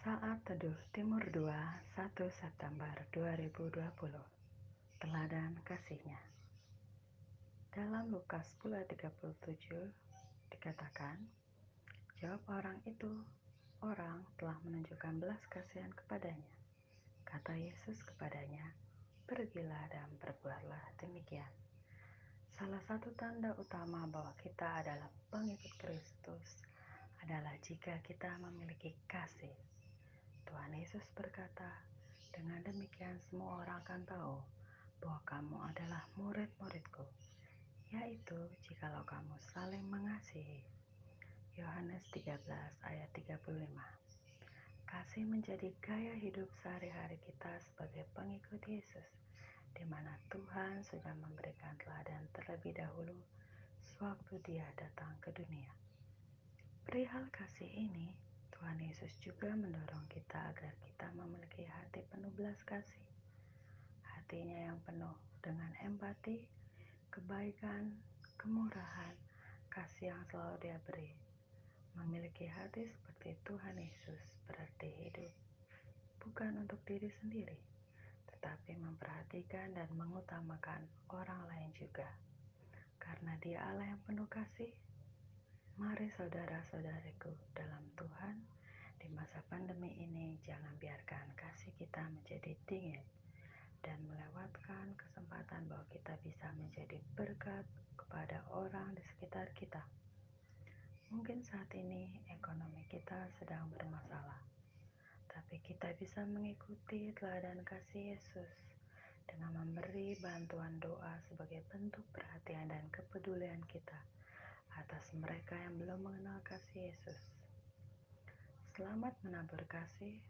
Saat Teduh Timur 2, 1 September 2020 Teladan Kasihnya Dalam Lukas 10 37 dikatakan, Jawab orang itu, orang telah menunjukkan belas kasihan kepadanya. Kata Yesus kepadanya, Pergilah dan berbuatlah demikian. Salah satu tanda utama bahwa kita adalah pengikut Kristus adalah jika kita memiliki kasih. Yesus berkata, dengan demikian semua orang akan tahu bahwa kamu adalah murid-muridku, yaitu jikalau kamu saling mengasihi. Yohanes 13 ayat 35 Kasih menjadi gaya hidup sehari-hari kita sebagai pengikut Yesus, di mana Tuhan sudah memberikan teladan terlebih dahulu sewaktu dia datang ke dunia. Perihal kasih ini, Tuhan Yesus juga mendorong kita agar kita memiliki hati penuh belas kasih. Hatinya yang penuh dengan empati, kebaikan, kemurahan, kasih yang selalu dia beri. Memiliki hati seperti Tuhan Yesus berarti hidup bukan untuk diri sendiri, tetapi memperhatikan dan mengutamakan orang lain juga. Karena dia Allah yang penuh kasih, mari saudara-saudariku dalam Tuhan, di masa pandemi ini jangan biarkan kasih kita menjadi dingin dan melewatkan kesempatan bahwa kita bisa menjadi berkat kepada orang di sekitar kita. Mungkin saat ini ekonomi kita sedang bermasalah, tapi kita bisa mengikuti teladan kasih Yesus dengan memberi bantuan doa sebagai bentuk perhatian dan kepedulian kita atas mereka yang belum mengenal kasih Yesus. Selamat menabur kasih,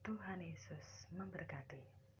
Tuhan Yesus memberkati.